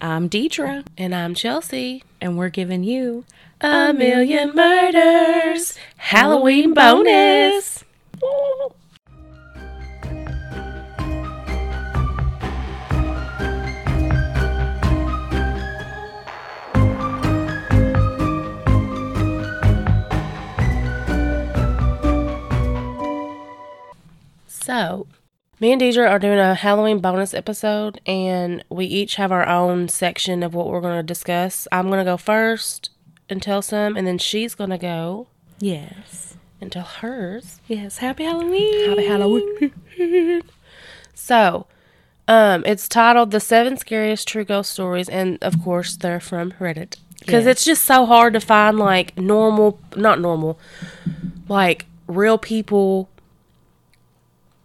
I'm Deidre, And I'm Chelsea. and we're giving you A Million Murders Halloween bonus. So, me and Deidre are doing a Halloween bonus episode, and we each have our own section of what we're going to discuss. I'm going to go first and tell some, and then she's going to go yes, and tell hers. yes. Happy Halloween. Happy Halloween. so, um, it's titled "The Seven Scariest True Ghost Stories," and of course, they're from Reddit because Yes. it's just so hard to find like normal, not normal, like real people.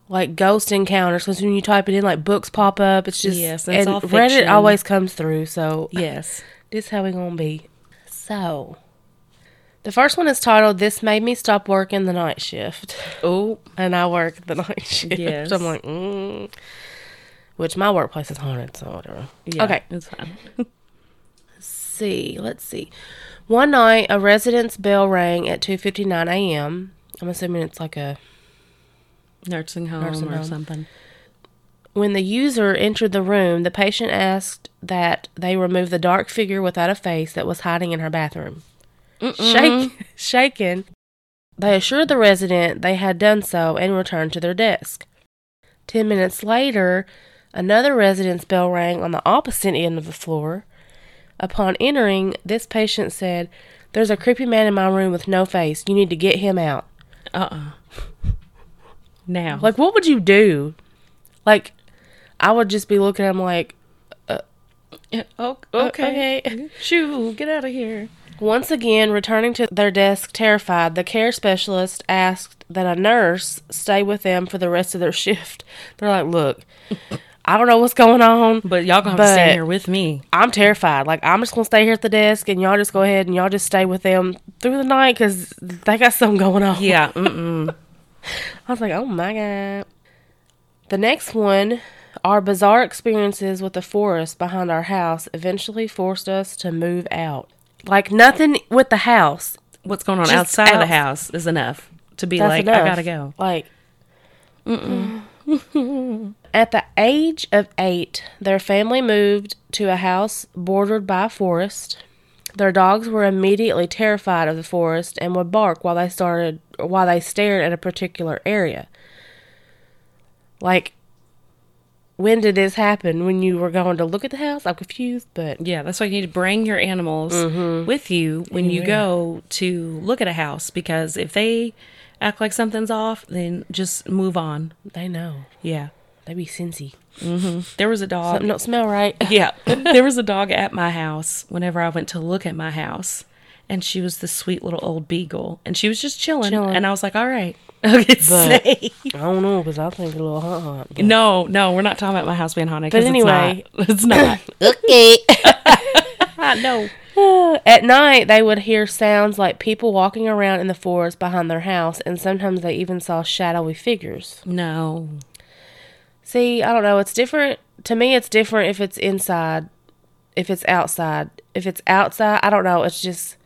Like ghost encounters, because when you type it in, like books pop up. It's just Yes, it's and all Reddit always comes through. So Yes. this how we gonna be. So, the first one is titled "This Made Me Stop Working the Night Shift." Oh, and I work the night shift. Yes. I'm like, mm. which my workplace is haunted, so whatever. yeah, Okay, It's fine. see, let's see. One night, a residence bell rang at 2:59 a.m. I'm assuming it's like a Nursing home Nursing or home. something. when the user entered the room. The patient asked that they remove the dark figure without a face that was hiding in her bathroom. Shake, shaken, they assured the resident they had done so and returned to their desk. Ten minutes later, another resident's bell rang on the opposite end of the floor. Upon entering, this patient said, There's a creepy man in my room with no face. You need to get him out. Uh uh Now, Like, what would you do? Like, I would just be looking at him like, uh, uh, Yeah, oh, uh, okay. okay. Shoo, get out of here. Once again, returning to their desk terrified, the care specialist asked that a nurse stay with them for the rest of their shift. They're like, Look, I don't know what's going on, But y'all gonna have to stay here with me. I'm terrified. Like, I'm just to stay here at the desk and y'all just go ahead and y'all just stay with them through the night because they got something going on. Yeah. Mm-mm. I was like, Oh my God. The next one, our bizarre experiences with the forest behind our house eventually forced us to move out. Like, nothing with the house. What's going on Just outside of the house is enough to be That's like, enough. I gotta go. Like, at the age of eight, their family moved to a house bordered by a forest. Their dogs were immediately terrified of the forest and would bark while they started while they stared at a particular area. Like, when did this happen? When you were going to look at the house? I'm confused, but Yeah, that's why you need to bring your animals mm-hmm. with you when you go to look at a house because if they act like something's off, then just move on. they know Yeah. They be cincy. Mm-hmm. There was a dog. Something don't smell right. Yeah. there was a dog at my house whenever I went to look at my house. And she was the sweet little old beagle. And she was just chilling. Chilling. And I was like, all right. Okay, But- safe. I don't know because I think a little hot hot. but- No, no, we're not talking about my house being haunted. But 'cause anyway. it's not. It's not. Okay. no. At night, they would hear sounds like people walking around in the forest behind their house, and sometimes they even saw shadowy figures. No. See, I don't know. It's different. To me, it's different if it's inside, if it's outside. If it's outside, I don't know. It's just,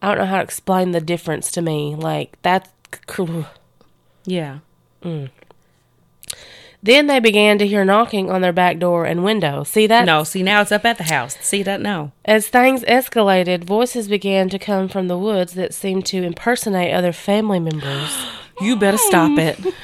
I don't know how to explain the difference to me. Like, that's. Yeah. Mm. Then they began to hear knocking on their back door and window. See that? No, see, now it's up at the house. See that? No. As things escalated, voices began to come from the woods that seemed to impersonate other family members. You better stop it.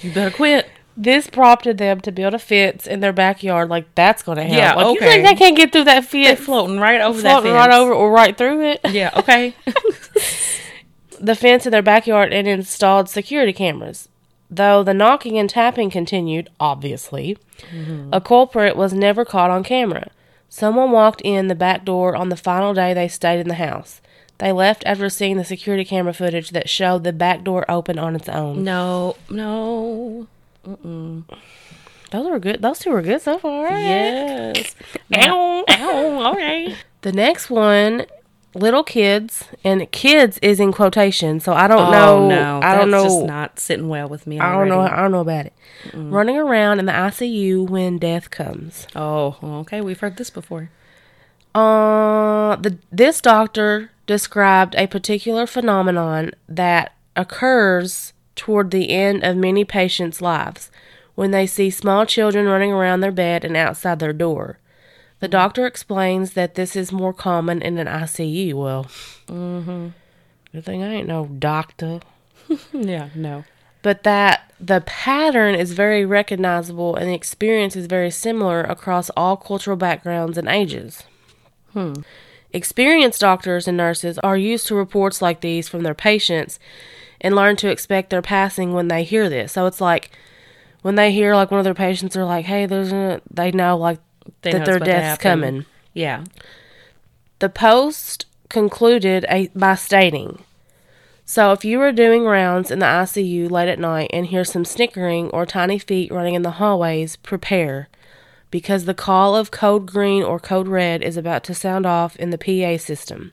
You better quit. This prompted them to build a fence in their backyard. Like that's going to help. Yeah, like, okay. You think they can't get through that They're fence? floating right over that Floating right over or right through it. Yeah, okay. the fence in their backyard and installed security cameras. Though the knocking and tapping continued, obviously, mm-hmm. a culprit was never caught on camera. Someone walked in the back door on the final day they stayed in the house. They left after seeing the security camera footage that showed the back door open on its own. no, no. Those were good. Those two were good so far. Yes. Ow. Ow, all right. The next one little kids, and kids is in quotation, so I don't Oh know. no, I don't know. Just not sitting well with me. I don't know. I don't know about it. Running around in the ICU when death comes. Oh, okay. We've heard this before. Uh, the this doctor described a particular phenomenon that occurs toward the end of many patients' lives when they see small children running around their bed and outside their door. The doctor explains that this is more common in an ICU. Well, mm-hmm. good thing I ain't no doctor. Yeah, no. But that the pattern is very recognizable and the experience is very similar across all cultural backgrounds and ages. Hmm. Experienced doctors and nurses are used to reports like these from their patients and learn to expect their passing when they hear this. So it's like when they hear like one of their patients are like, "Hey, there's a," they know like They that it's their death's coming. Yeah. The post concluded a, by stating So, if you are doing rounds in the ICU late at night and hear some snickering or tiny feet running in the hallways, prepare because the call of code green or code red is about to sound off in the PA system.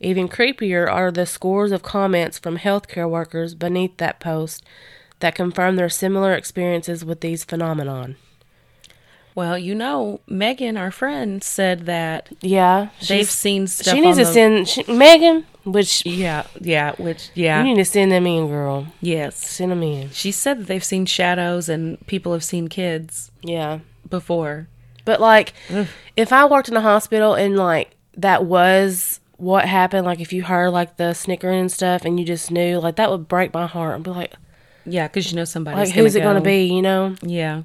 Even creepier are the scores of comments from healthcare workers beneath that post that confirm their similar experiences with these phenomenon. Well, you know, Megan, our friend, said that Yeah, they've she's- seen stuff. she needs on to the- send she, Megan, which Yeah, yeah, which yeah. you need to send them in, girl. yes. Send them in. She said that they've seen shadows and people have seen kids Yeah. before. But like, if I worked in a hospital and like that was what happened, like if you heard like the snickering and stuff, and you just knew, like that would break my heart. I'd be like, Yeah, because you know somebody. like who's it gonna going to be? You know. Yeah.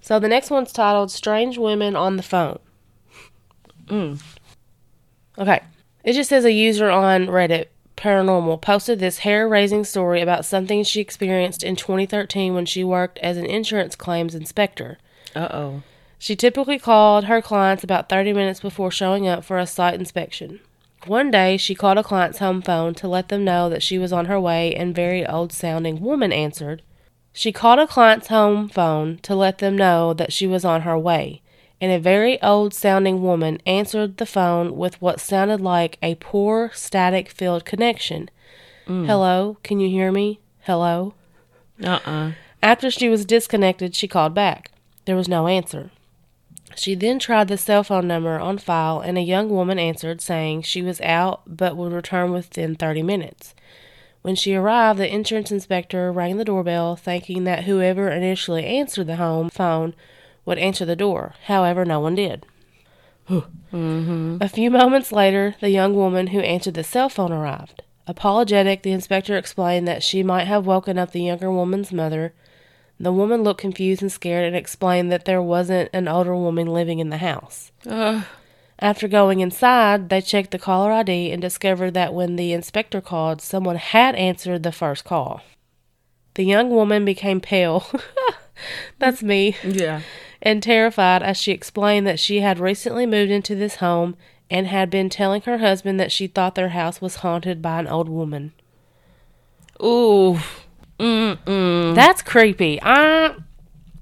So the next one's titled "Strange Women on the Phone." Mm. Okay, it just says a user on Reddit Paranormal posted this hair-raising story about something she experienced in 2013 when she worked as an insurance claims inspector. Uh oh. She typically called her clients about 30 minutes before showing up for a site inspection. One day, she called a client's home phone to let them know that she was on her way, and very old sounding woman answered. She called a client's home phone to let them know that she was on her way, and a very old sounding woman answered the phone with what sounded like a poor static filled connection. Hello, can you hear me? Hello? Uh uh After she was disconnected, she called back. There was no answer. She then tried the cell phone number on file, and a young woman answered, saying she was out but would return within 30 minutes. When she arrived, the insurance inspector rang the doorbell, thinking that whoever initially answered the home phone would answer the door. However, no one did. Mm-hmm. A few moments later, the young woman who answered the cell phone arrived. Apologetic, the inspector explained that she might have woken up the younger woman's mother. The woman looked confused and scared and explained that there wasn't an older woman living in the house. Uh, After going inside, they checked the caller ID and discovered that when the inspector called, someone had answered the first call. The young woman became pale. That's me yeah. and terrified as she explained that she had recently moved into this home and had been telling her husband that she thought their house was haunted by an old woman. Ooh. Mm-mm. That's creepy. I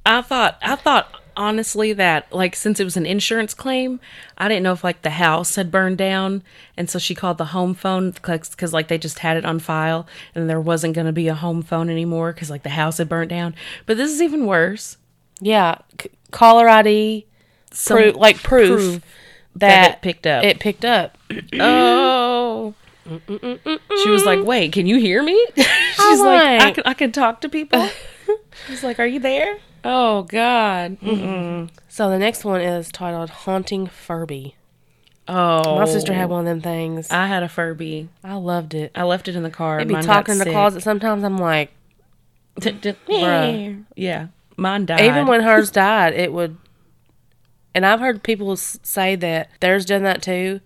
I thought I thought honestly that like since it was an insurance claim, I didn't know if like the house had burned down, and so she called the home phone because like they just had it on file, and there wasn't going to be a home phone anymore because like the house had burned down. But this is even worse. yeah, c- caller ID Some proof like proof, proof that, that it picked up. It picked up. Oh. She was like, "Wait, can you hear me?" She's I'm like, "I can, I can talk to people." She's like, "Are you there?" Oh God. Mm-mm. So the next one is titled "Haunting Furby." Oh, My sister had one of them things. I had a Furby. I loved it. I left it in the car. It'd be Mine talking in the sick. closet. Sometimes I'm like, Bruh. Yeah, mine died. even when hers died, it would. And I've heard people s- say that theirs done that too,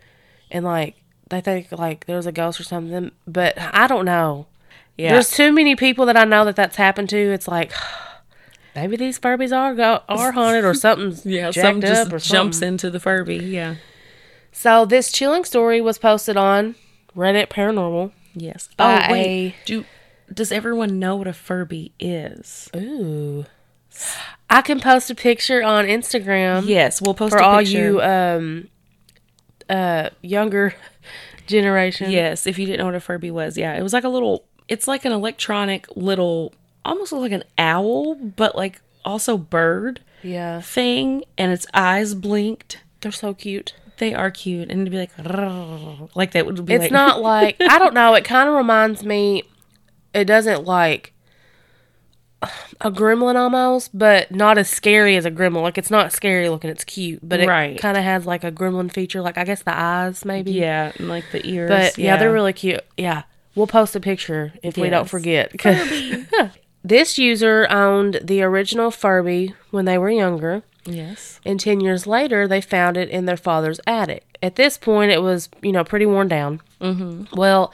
and like they think like there was a ghost or something. But I don't know. yeah, There's too many people that I know that that's happened to. It's like maybe these Furbies are go- are haunted or something's yeah, something just or jumps into the Furby. Yeah, So this chilling story was posted on Reddit Paranormal. yes. By oh wait, do does everyone know what a Furby is? Ooh. I can post a picture on Instagram Yes, we'll post for all you um uh younger generation. Yes, if you didn't know what a Furby was, yeah, it was like a little. It's like an electronic little, almost like an owl, but like also bird Yeah. thing, and its eyes blinked. They're so cute. They are cute, and it'd be like, like that would be. It's like, not like I don't know. It kind of reminds me. It doesn't like a gremlin almost, but not as scary as a gremlin. Like it's not scary looking. It's cute, but it Right. kind of has like a gremlin feature. Like I guess the eyes maybe. yeah, and like the ears. But yeah, they're really cute. Yeah. We'll post a picture if we don't forget. this user owned the original Furby when they were younger, yes. and 10 years later, they found it in their father's attic. At this point, it was, you know, pretty worn down. Mm-hmm. Well,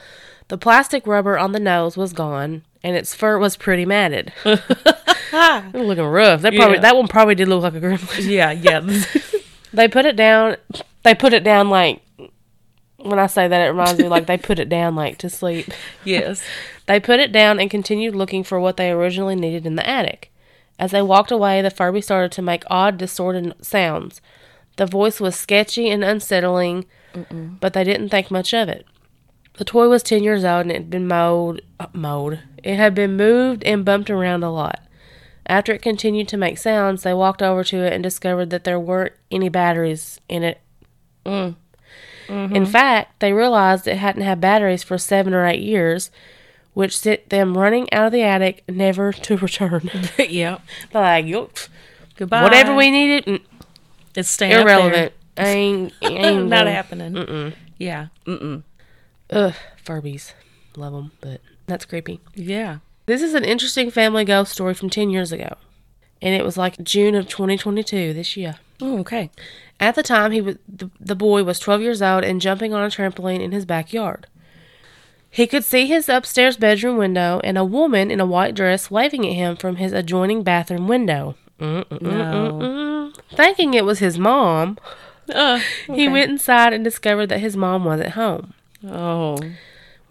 the plastic rubber on the nose was gone, and its fur was pretty matted. Looking rough. They probably Yeah. That one probably did look like a gremlin. Yeah, yeah. They put it down. They put it down like. When I say that, it reminds me like they put it down like to sleep. yes. They put it down and continued looking for what they originally needed in the attic. As they walked away, the Furby started to make odd, distorted sounds. The voice was sketchy and unsettling, but they didn't think much of it. The toy was 10 years old and it had been mowed, uh, mowed. It had been moved and bumped around a lot. After it continued to make sounds, they walked over to it and discovered that there weren't any batteries in it. In fact, they realized it hadn't had batteries for seven or eight years, which sent them running out of the attic, never to return. yep. They're like, "Yup, Goodbye. whatever we needed, mm, it's staying up irrelevant. Ain't, there. ain't Not happening. Mm-mm. Yeah. Mm-mm. Ugh, Furbies, love them, but that's creepy. Yeah. This is an interesting family ghost story from ten years ago, and it was like June of 2022 this year. Oh, okay. At the time, he was the, the boy was 12 years old and jumping on a trampoline in his backyard. He could see his upstairs bedroom window and a woman in a white dress waving at him from his adjoining bathroom window. No. Thinking it was his mom, Uh, he went inside and discovered that his mom wasn't home. oh.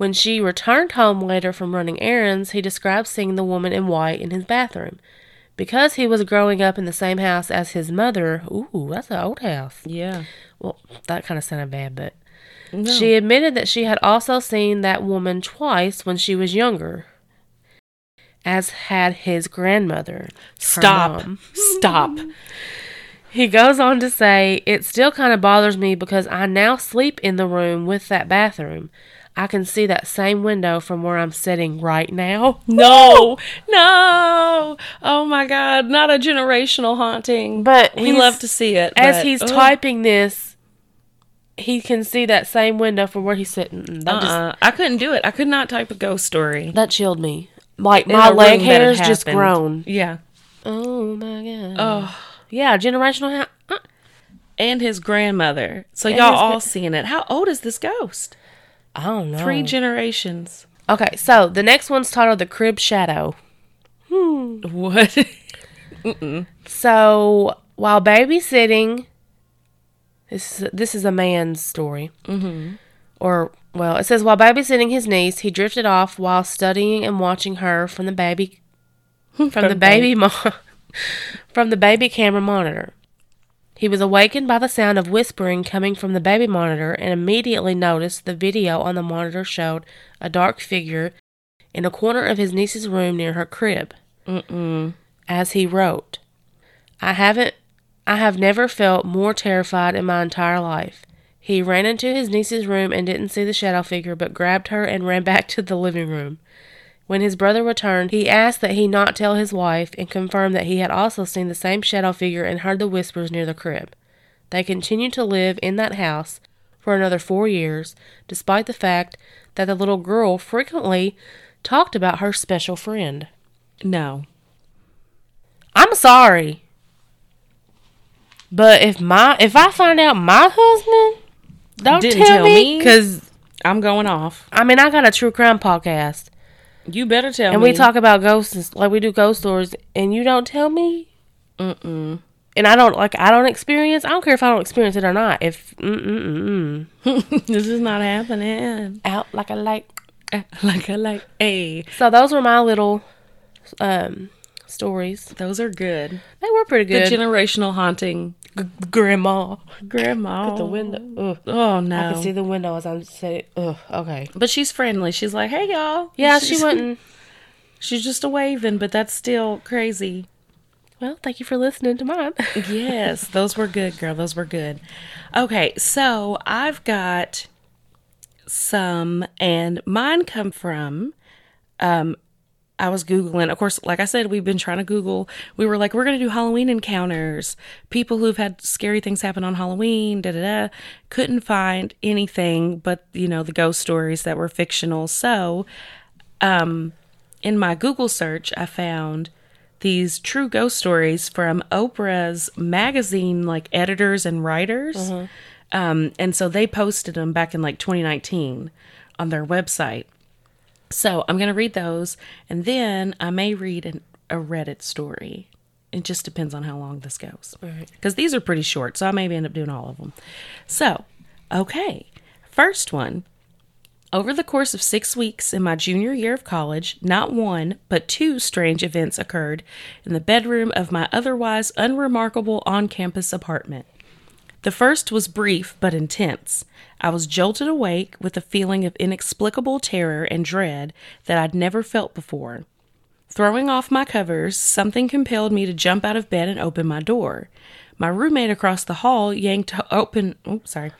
When she returned home later from running errands, he described seeing the woman in white in his bathroom. Because he was growing up in the same house as his mother, ooh, that's an old house. Yeah. Well, that kind of sounded bad, but No. she admitted that she had also seen that woman twice when she was younger, as had his grandmother. her Stop. Stop. He goes on to say, It still kind of bothers me because I now sleep in the room with that bathroom. I can see that same window from where I'm sitting right now. No. No. Oh my God. Not a generational haunting. But we love to see it. As but- he's ugh. typing this, he can see that same window from where he's sitting. That just Uh-uh. I couldn't do it. I could not type a ghost story. that chilled me. Like In my leg hairs just grown. Yeah. Oh my god. Oh. Yeah, generational. Ha- uh, And his grandmother. So And y'all all gra- seeing it. How old is this ghost? I don't know. Three generations. okay, so the next one's titled "The Crib Shadow." Hmm. What? So while babysitting, this is, this is a man's story. Mm-hmm. Or well, it says while babysitting his niece, he drifted off while studying and watching her from the baby from the baby mo- from the baby camera monitor. He was awakened by the sound of whispering coming from the baby monitor and immediately noticed the video on the monitor showed a dark figure in a corner of his niece's room near her crib. Mm-mm. As he wrote, I haven't I have never felt more terrified in my entire life. He ran into his niece's room and didn't see the shadow figure, but grabbed her and ran back to the living room. When his brother returned, he asked that he not tell his wife and confirmed that he had also seen the same shadow figure and heard the whispers near the crib. They continued to live in that house for another four years, despite the fact that the little girl frequently talked about her special friend. No. I'm sorry. But if my if I find out my husband don't Didn't tell, tell me me? because I'm going off. I mean I got a true crime podcast You better tell and me. And we talk about ghosts like we do ghost stories and you don't tell me Mm-mm. and I don't like I don't experience I don't care if I don't experience it or not if mm mm mm this is not happening. out like a light. Like I like. Hey, So those were my little um stories. those are good. They were pretty The good. generational haunting. G- grandma. Grandma. The window. Ugh. Oh no. I can see the window as I'm saying. Ugh. Okay. but she's friendly. She's like, "Hey y'all." Yeah, she's, she wouldn't. She's just a waving, but that's still crazy. Well, thank you for listening to mine. yes, those were good, girl. Those were good. Okay, so I've got some, and mine come from. Um, I was googling. Of course, like I said, we've been trying to Google. We were like, we're gonna do Halloween encounters. People who've had scary things happen on Halloween. Da da da. Couldn't find anything but you know the ghost stories that were fictional. So, um, in my Google search, I found these true ghost stories from Oprah's magazine, like editors and writers. Um, and so they posted them back in like 2019 on their website. So I'm going to read those and then I may read an, a Reddit story. It just depends on how long this goes. Right. Because these are pretty short, so I maybe end up doing all of them. So, okay. First one over the course of six weeks in my junior year of college, not one, but two strange events occurred in the bedroom of my otherwise unremarkable on campus apartment. The first was brief but intense. I was jolted awake with a feeling of inexplicable terror and dread that I'd never felt before. Throwing off my covers, something compelled me to jump out of bed and open my door. My roommate across the hall yanked open. Oh, sorry.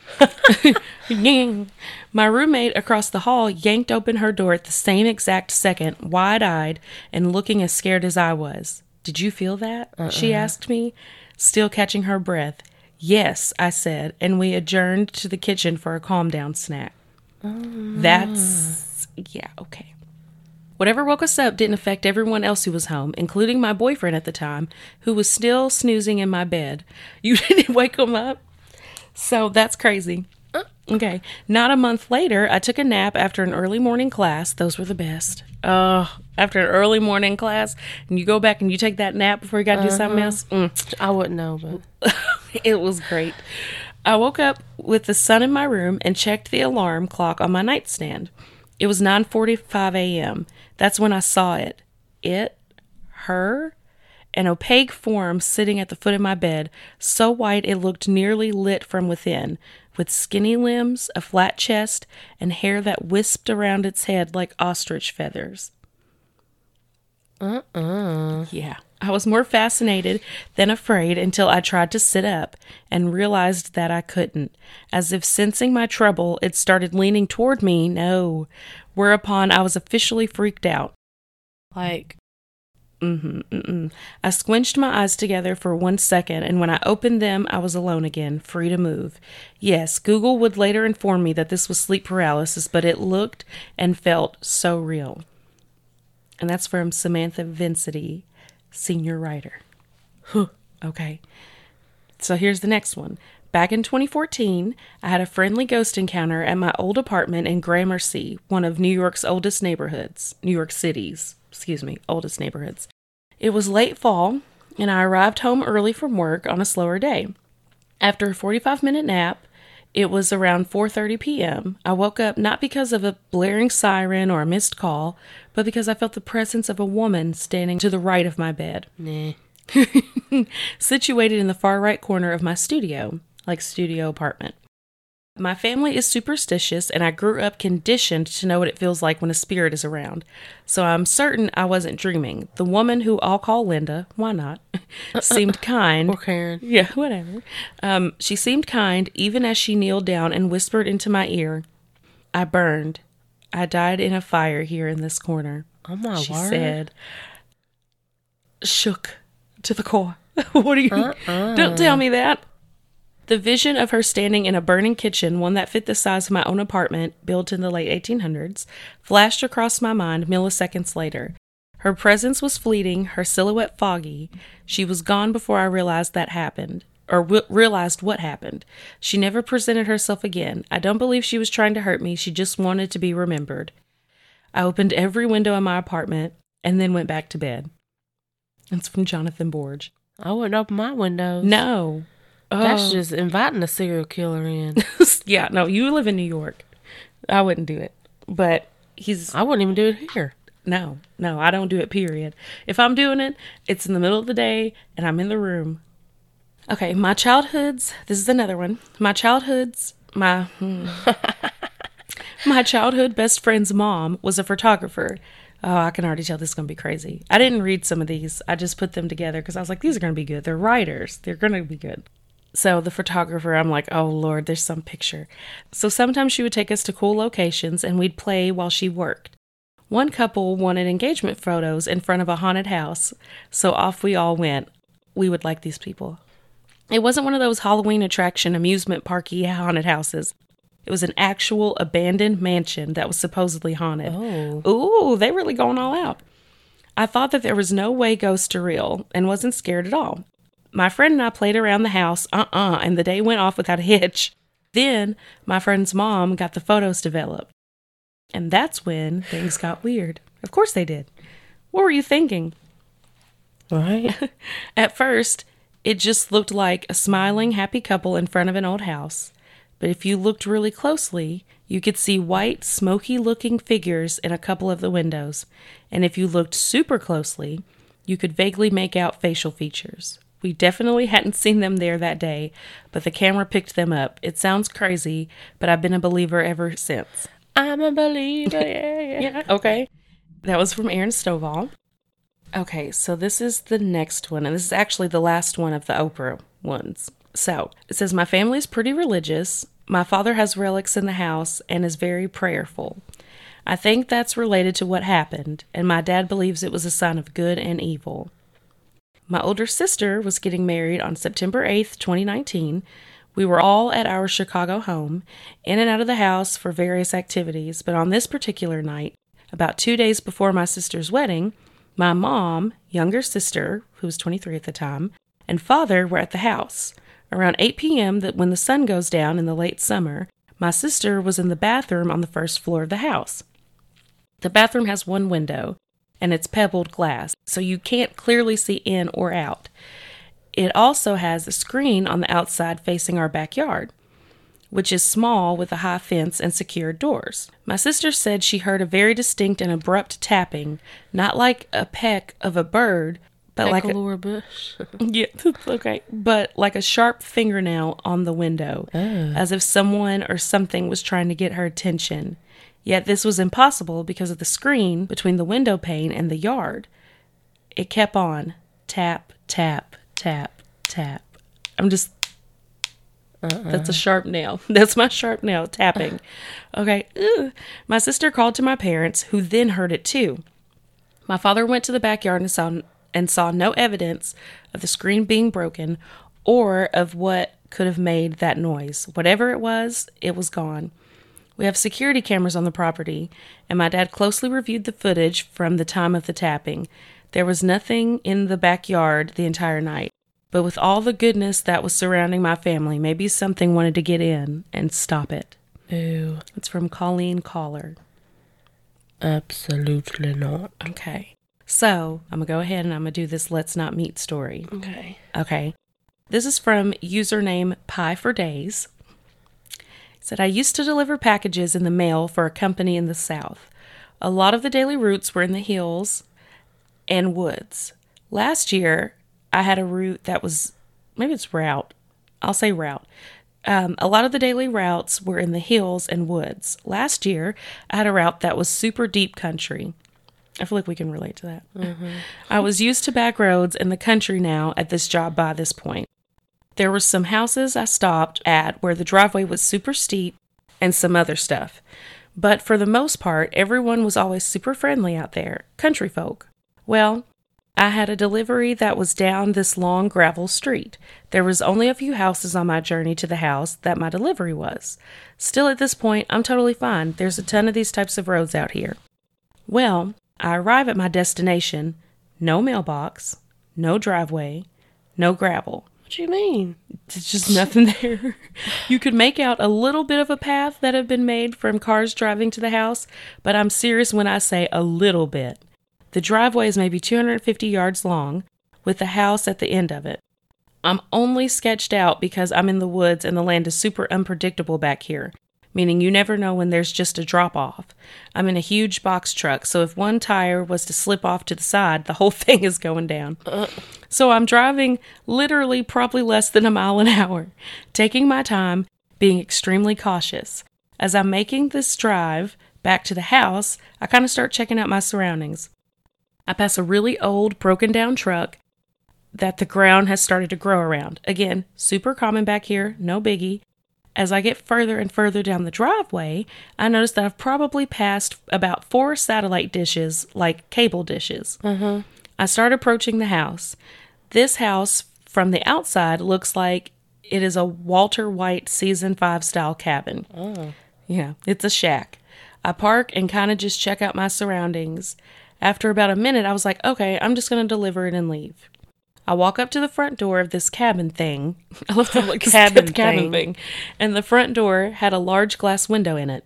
my roommate across the hall yanked open her door at the same exact second, wide eyed and looking as scared as I was. Did you feel that? She uh-uh. asked me, still catching her breath. Yes, I said, and we adjourned to the kitchen for a calm down snack. That's. Yeah, okay. Whatever woke us up didn't affect everyone else who was home, including my boyfriend at the time, who was still snoozing in my bed. You didn't wake him up? So that's crazy. Okay. Not a month later, I took a nap after an early morning class. Those were the best. Oh, after an early morning class, and you go back and you take that nap before you got to do something else. Mm. I wouldn't know, but it was great. I woke up with the sun in my room and checked the alarm clock on my nightstand. It was 9:45 a.m. That's when I saw it. It, her, an opaque form sitting at the foot of my bed, so white it looked nearly lit from within, with skinny limbs, a flat chest, and hair that wisped around its head like ostrich feathers. uh-uh. Yeah. I was more fascinated than afraid until I tried to sit up and realized that I couldn't. As if sensing my trouble, it started leaning toward me. No. Whereupon I was officially freaked out. Like, Mm-hmm, mm-mm. I squinched my eyes together for one second, and when I opened them, I was alone again, free to move. Yes, Google would later inform me that this was sleep paralysis, but it looked and felt so real. And that's from Samantha Vincenty, senior writer. Okay. So here's the next one. Back in 2014, I had a friendly ghost encounter at my old apartment in Gramercy, one of New York's oldest neighborhoods, New York City's, excuse me, oldest neighborhoods. It was late fall, and I arrived home early from work on a slower day. After a 45-minute nap, it was around 4:30 p.m. I woke up not because of a blaring siren or a missed call, but because I felt the presence of a woman standing to the right of my bed nah. situated in the far right corner of my studio, like studio apartment. My family is superstitious, and I grew up conditioned to know what it feels like when a spirit is around. So I'm certain I wasn't dreaming. The woman who I'll call Linda, why not, seemed kind. Or Karen. Yeah, whatever. Um, she seemed kind, even as she kneeled down and whispered into my ear, I burned. I died in a fire here in this corner Oh my she word. said, shook to the core. what are you? Don't tell me that. The vision of her standing in a burning kitchen, one that fit the size of my own apartment, built in the late 1800s, flashed across my mind milliseconds later. Her presence was fleeting, her silhouette foggy. She was gone before I realized that happened, or w- realized what happened. She never presented herself again. I don't believe she was trying to hurt me, she just wanted to be remembered. I opened every window in my apartment and then went back to bed. It's from Jonathan Borge. I wouldn't open my windows. No. That's Oh. just inviting a serial killer in. yeah, no, you live in New York. I wouldn't do it. But he's I wouldn't even do it here. no, no, I don't do it, period. If I'm doing it, it's in the middle of the day and I'm in the room. Okay, my childhood's. This is another one. My childhood's. My. hmm. my childhood best friend's mom was a photographer. Oh, I can already tell this is going to be crazy. I didn't read some of these. I just put them together because I was like, these are going to be good. They're writers. They're going to be good. So the photographer, I'm like, oh Lord, there's some picture. So sometimes she would take us to cool locations and we'd play while she worked. One couple wanted engagement photos in front of a haunted house, so off we all went. We would like these people. It wasn't one of those Halloween attraction amusement parky haunted houses. It was an actual abandoned mansion that was supposedly haunted. Oh. Ooh, they really going all out. I thought that there was no way ghosts are real and wasn't scared at all. My friend and I played around the house, uh uh and the day went off without a hitch. Then my friend's mom got the photos developed. And that's when things got weird. Of course they did. What were you thinking? Right? At first, it just looked like a smiling, happy couple in front of an old house. But if you looked really closely, you could see white, smoky looking figures in a couple of the windows. And if you looked super closely, you could vaguely make out facial features. We definitely hadn't seen them there that day, but the camera picked them up. It sounds crazy, but I've been a believer ever since. I'm a believer. Yeah, yeah. Yeah, okay. That was from Aaron Stovall. Okay, so this is the next one, and this is actually the last one of the Oprah ones. So it says, My family is pretty religious. My father has relics in the house and is very prayerful. I think that's related to what happened, and my dad believes it was a sign of good and evil. My older sister was getting married on September 8th, 2019. We were all at our Chicago home, in and out of the house for various activities, but on this particular night, about two days before my sister's wedding, my mom, younger sister, who was 23 at the time, and father were at the house. Around 8 p.m., that when the sun goes down in the late summer, my sister was in the bathroom on the first floor of the house. The bathroom has one window, and it's pebbled glass, so you can't clearly see in or out. It also has a screen on the outside facing our backyard, which is small with a high fence and secured doors. My sister said she heard a very distinct and abrupt tapping, not like a peck of a bird, but like a, Laura Bush. yeah, okay, but like a sharp fingernail on the window, oh. as if someone or something was trying to get her attention. Yet this was impossible because of the screen between the window pane and the yard. It kept on tap, tap, tap, tap. I'm just. That's a sharp nail. That's my sharp nail tapping. Okay. Ugh. My sister called to my parents, who then heard it too. My father went to the backyard and saw and saw no evidence of the screen being broken or of what could have made that noise. Whatever it was, it was gone. We have security cameras on the property, and my dad closely reviewed the footage from the time of the tapping. There was nothing in the backyard the entire night, but with all the goodness that was surrounding my family, maybe something wanted to get in and stop it. Ew. It's from Colleen Caller. Absolutely not. Okay. So I'm going to go ahead and I'm going to do this Let's Not Meet story. Okay. Okay. This is from username Pie for Days. Said, I used to deliver packages in the mail for a company in the South. A lot of the daily routes were in the hills and woods. Last year, I had a route that was maybe it's route. I'll say route. Um, a lot of the daily routes were in the hills and woods. Last year, I had a route that was super deep country. I feel like we can relate to that. I was used to back roads in the country now at this job by this point. There were some houses I stopped at where the driveway was super steep and some other stuff. But for the most part, everyone was always super friendly out there, country folk. Well, I had a delivery that was down this long gravel street. There was only a few houses on my journey to the house that my delivery was. Still, at this point, I'm totally fine. There's a ton of these types of roads out here. Well, I arrive at my destination no mailbox, no driveway, no gravel. What do you mean? There's just nothing there. You could make out a little bit of a path that had been made from cars driving to the house, but I'm serious when I say a little bit. The driveway is maybe 250 yards long, with the house at the end of it. I'm only sketched out because I'm in the woods and the land is super unpredictable back here. Meaning you never know when there's just a drop off. I'm in a huge box truck, so if one tire was to slip off to the side, the whole thing is going down. So I'm driving literally probably less than a mile an hour, taking my time, being extremely cautious. As I'm making this drive back to the house, I kind of start checking out my surroundings. I pass a really old, broken down truck that the ground has started to grow around. Again, super common back here, no biggie. As I get further and further down the driveway, I notice that I've probably passed about four satellite dishes, like cable dishes. I start approaching the house. This house, from the outside, looks like it is a Walter White season five style cabin. Oh. Yeah, it's a shack. I park and kind of just check out my surroundings. After about a minute, I was like, okay, I'm just going to deliver it and leave. I walk up to the front door of this cabin thing. I love the like, Cabin the cabin thing. thing. And the front door had a large glass window in it.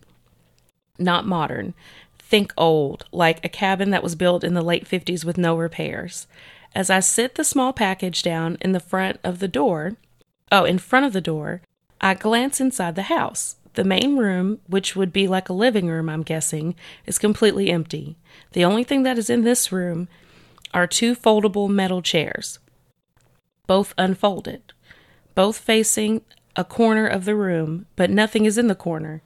Not modern. Think old, like a cabin that was built in the late 50s with no repairs. As I sit the small package down in the front of the door, oh, in front of the door, I glance inside the house. The main room, which would be like a living room, I'm guessing, is completely empty. The only thing that is in this room are two foldable metal chairs, both unfolded, both facing a corner of the room, but nothing is in the corner.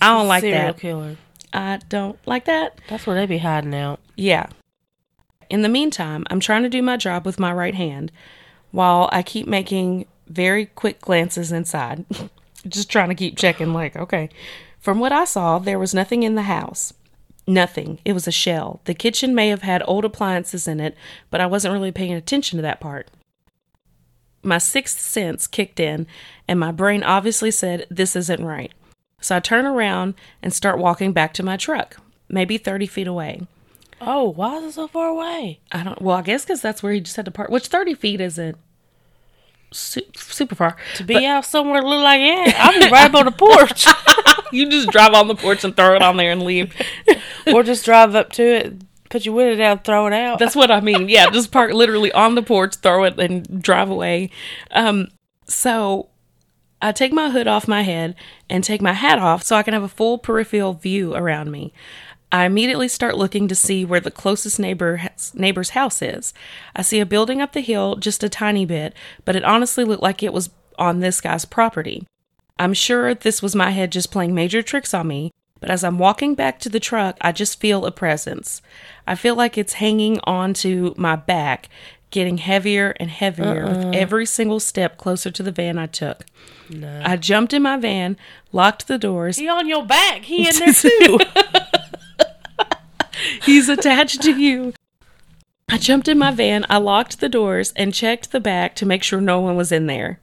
I don't like Serial that. killer. I don't like that. That's where they be hiding out. Yeah. In the meantime, I'm trying to do my job with my right hand while I keep making very quick glances inside. Just trying to keep checking, like, okay. From what I saw, there was nothing in the house. Nothing. It was a shell. The kitchen may have had old appliances in it, but I wasn't really paying attention to that part. My sixth sense kicked in, and my brain obviously said, This isn't right. So I turn around and start walking back to my truck, maybe 30 feet away. Oh, why is it so far away? I don't. Well, I guess because that's where he just had to park. Which thirty feet isn't su- super far. To be out somewhere look like that, I'm right on the porch. you just drive on the porch and throw it on there and leave. or just drive up to it, put your window down, throw it out. That's what I mean. Yeah, just park literally on the porch, throw it, and drive away. Um, so I take my hood off my head and take my hat off so I can have a full peripheral view around me. I immediately start looking to see where the closest neighbor neighbor's house is. I see a building up the hill just a tiny bit, but it honestly looked like it was on this guy's property. I'm sure this was my head just playing major tricks on me, but as I'm walking back to the truck, I just feel a presence. I feel like it's hanging onto my back, getting heavier and heavier with uh-uh. every single step closer to the van I took. I jumped in my van, locked the doors, he on your back. He in there too. He's attached to you. I jumped in my van, I locked the doors, and checked the back to make sure no one was in there.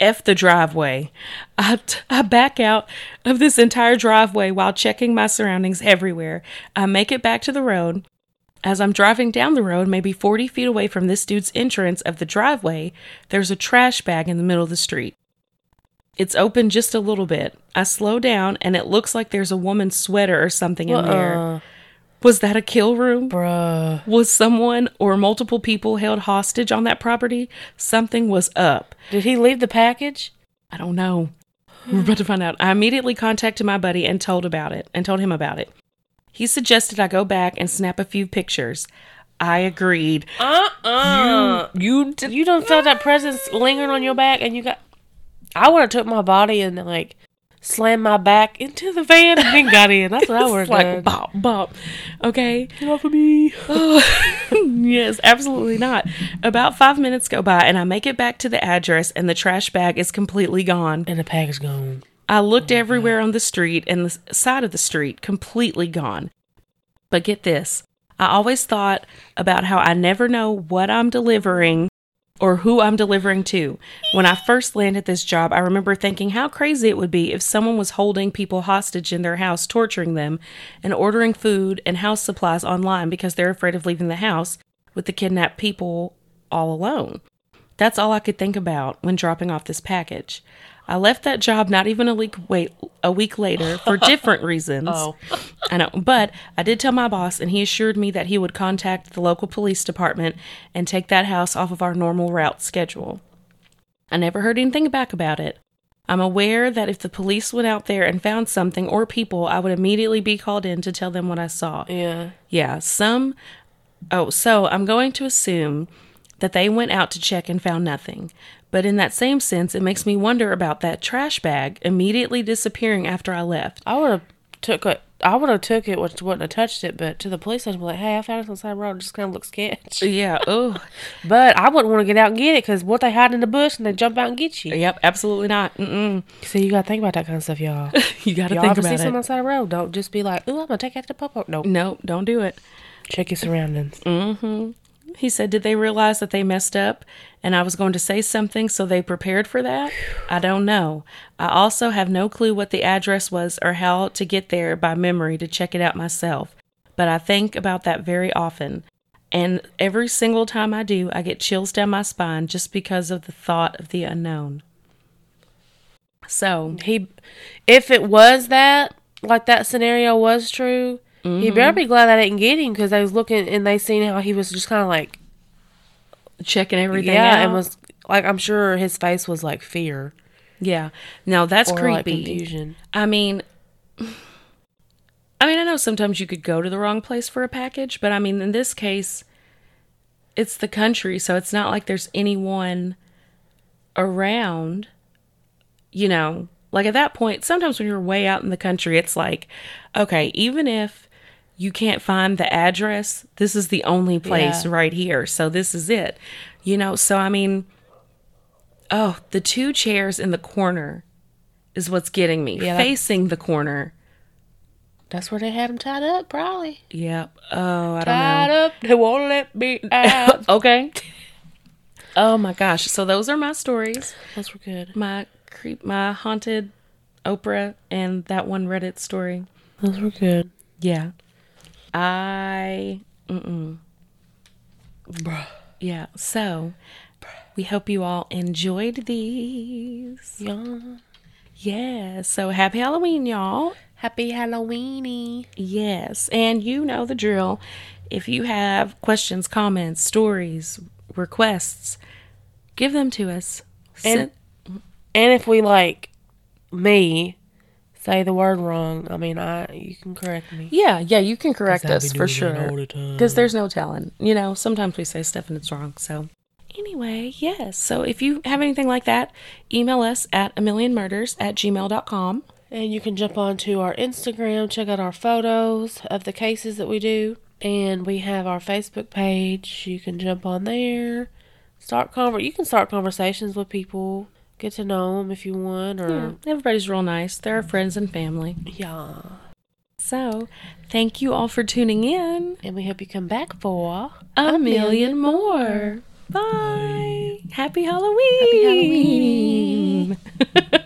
F the driveway. I, t- I back out of this entire driveway while checking my surroundings everywhere. I make it back to the road. As I'm driving down the road, maybe 40 feet away from this dude's entrance of the driveway, there's a trash bag in the middle of the street. It's open just a little bit. I slow down, and it looks like there's a woman's sweater or something in there. Uh-uh. Uh, Was that a kill room? bruh. Was someone or multiple people held hostage on that property? Something was up. Did he leave the package? I don't know. We're about to find out. I immediately contacted my buddy and told about it and told him about it. He suggested I go back and snap a few pictures. I agreed. Uh-uh. You did You don't feel that presence lingering on your back, and you got. I would have took my body and like slammed my back into the van and then got in. That's what I would like done. bop bop. Okay. Get off of me. yes, absolutely not. About five minutes go by and I make it back to the address and the trash bag is completely gone. And the package gone. I looked everywhere on the street and the side of the street, completely gone. But get this I always thought about how I never know what I'm delivering or who I'm delivering to. When I first landed this job, I remember thinking how crazy it would be if someone was holding people hostage in their house, torturing them, and ordering food and house supplies online because they're afraid of leaving the house with the kidnapped people all alone. That's all I could think about when dropping off this package. I left that job not even a week wait a week later for different reasons. Oh. I know, but I did tell my boss and he assured me that he would contact the local police department and take that house off of our normal route schedule. I never heard anything back about it. I'm aware that if the police went out there and found something or people, I would immediately be called in to tell them what I saw. Yeah. Yeah, some. Oh, so I'm going to assume that they went out to check and found nothing. But in that same sense, it makes me wonder about that trash bag immediately disappearing after I left. I would have took it. I would have took it, which wouldn't have touched it, but to the police I'd be like, "Hey, I found it on the side of the road. It just kind of looks sketch." Yeah. Oh. But I wouldn't want to get out and get it because what they hide in the bush and they jump out and get you. yep. Absolutely not. Mm-mm. So you gotta think about that kind of stuff, y'all. You got to y'all think ever see about something on the side of the road? Don't just be like, "Ooh, I'm gonna take it to the popo." No, No, don't do it. check your surroundings. Mm-hmm. He said, Did they realize that they messed up and I was going to say something so they prepared for that? I don't know. I also have no clue what the address was or how to get there by memory to check it out myself. But I think about that very often. And every single time I do, I get chills down my spine just because of the thought of the unknown. So, He, if it was that, like that scenario was true, he mm-hmm. better be glad I didn't get him because I was looking and they seen how he was just kind of like, checking everything yeah, out. and was like, I'm sure his face was like fear yeah. Now that's or like creepy. confusion. I mean, I mean, I know sometimes you could go to the wrong place for a package, but I mean, in this case, it's the country, so it's not like there's anyone around. You know, like at that point, sometimes when you're way out in the country, it's like, okay, even if you can't find the address, this is the only place Yeah. right here, so this is it. You know, so I mean, oh, the two chairs in the corner is what's getting me. Yeah, Facing the corner. That's where they had him tied up, probably. Yep. Oh, I don't know. Tied up, they won't let me out. okay. Oh my gosh. So those are my stories. Those were good. My creep my haunted Oprah and that one Reddit story. Those were good. Yeah. I mm-mm. Bruh. Yeah. So we hope you all enjoyed these. Yeah. Yeah. So happy Halloween, y'all. Happy Halloweeny. Yes. And you know the drill. If you have questions, comments, stories, requests, give them to us. And- Send- And if we like me say the word wrong, I mean, I you can correct me. yeah, yeah, you can correct us for sure. all the time. Because there's no telling. You know, sometimes we say stuff and it's wrong. So, anyway, yes. So, if you have anything like that, email us at a million murders at gmail.com. And you can jump onto our Instagram, check out our photos of the cases that we do. And we have our Facebook page. You can jump on there. Start conver- You can start conversations with people. Get to know them if you want. Or Everybody's real nice. They're our friends and family. yeah. So, thank you all for tuning in. And we hope you come back for A, million, more. Bye. Happy Halloween. Happy Halloween.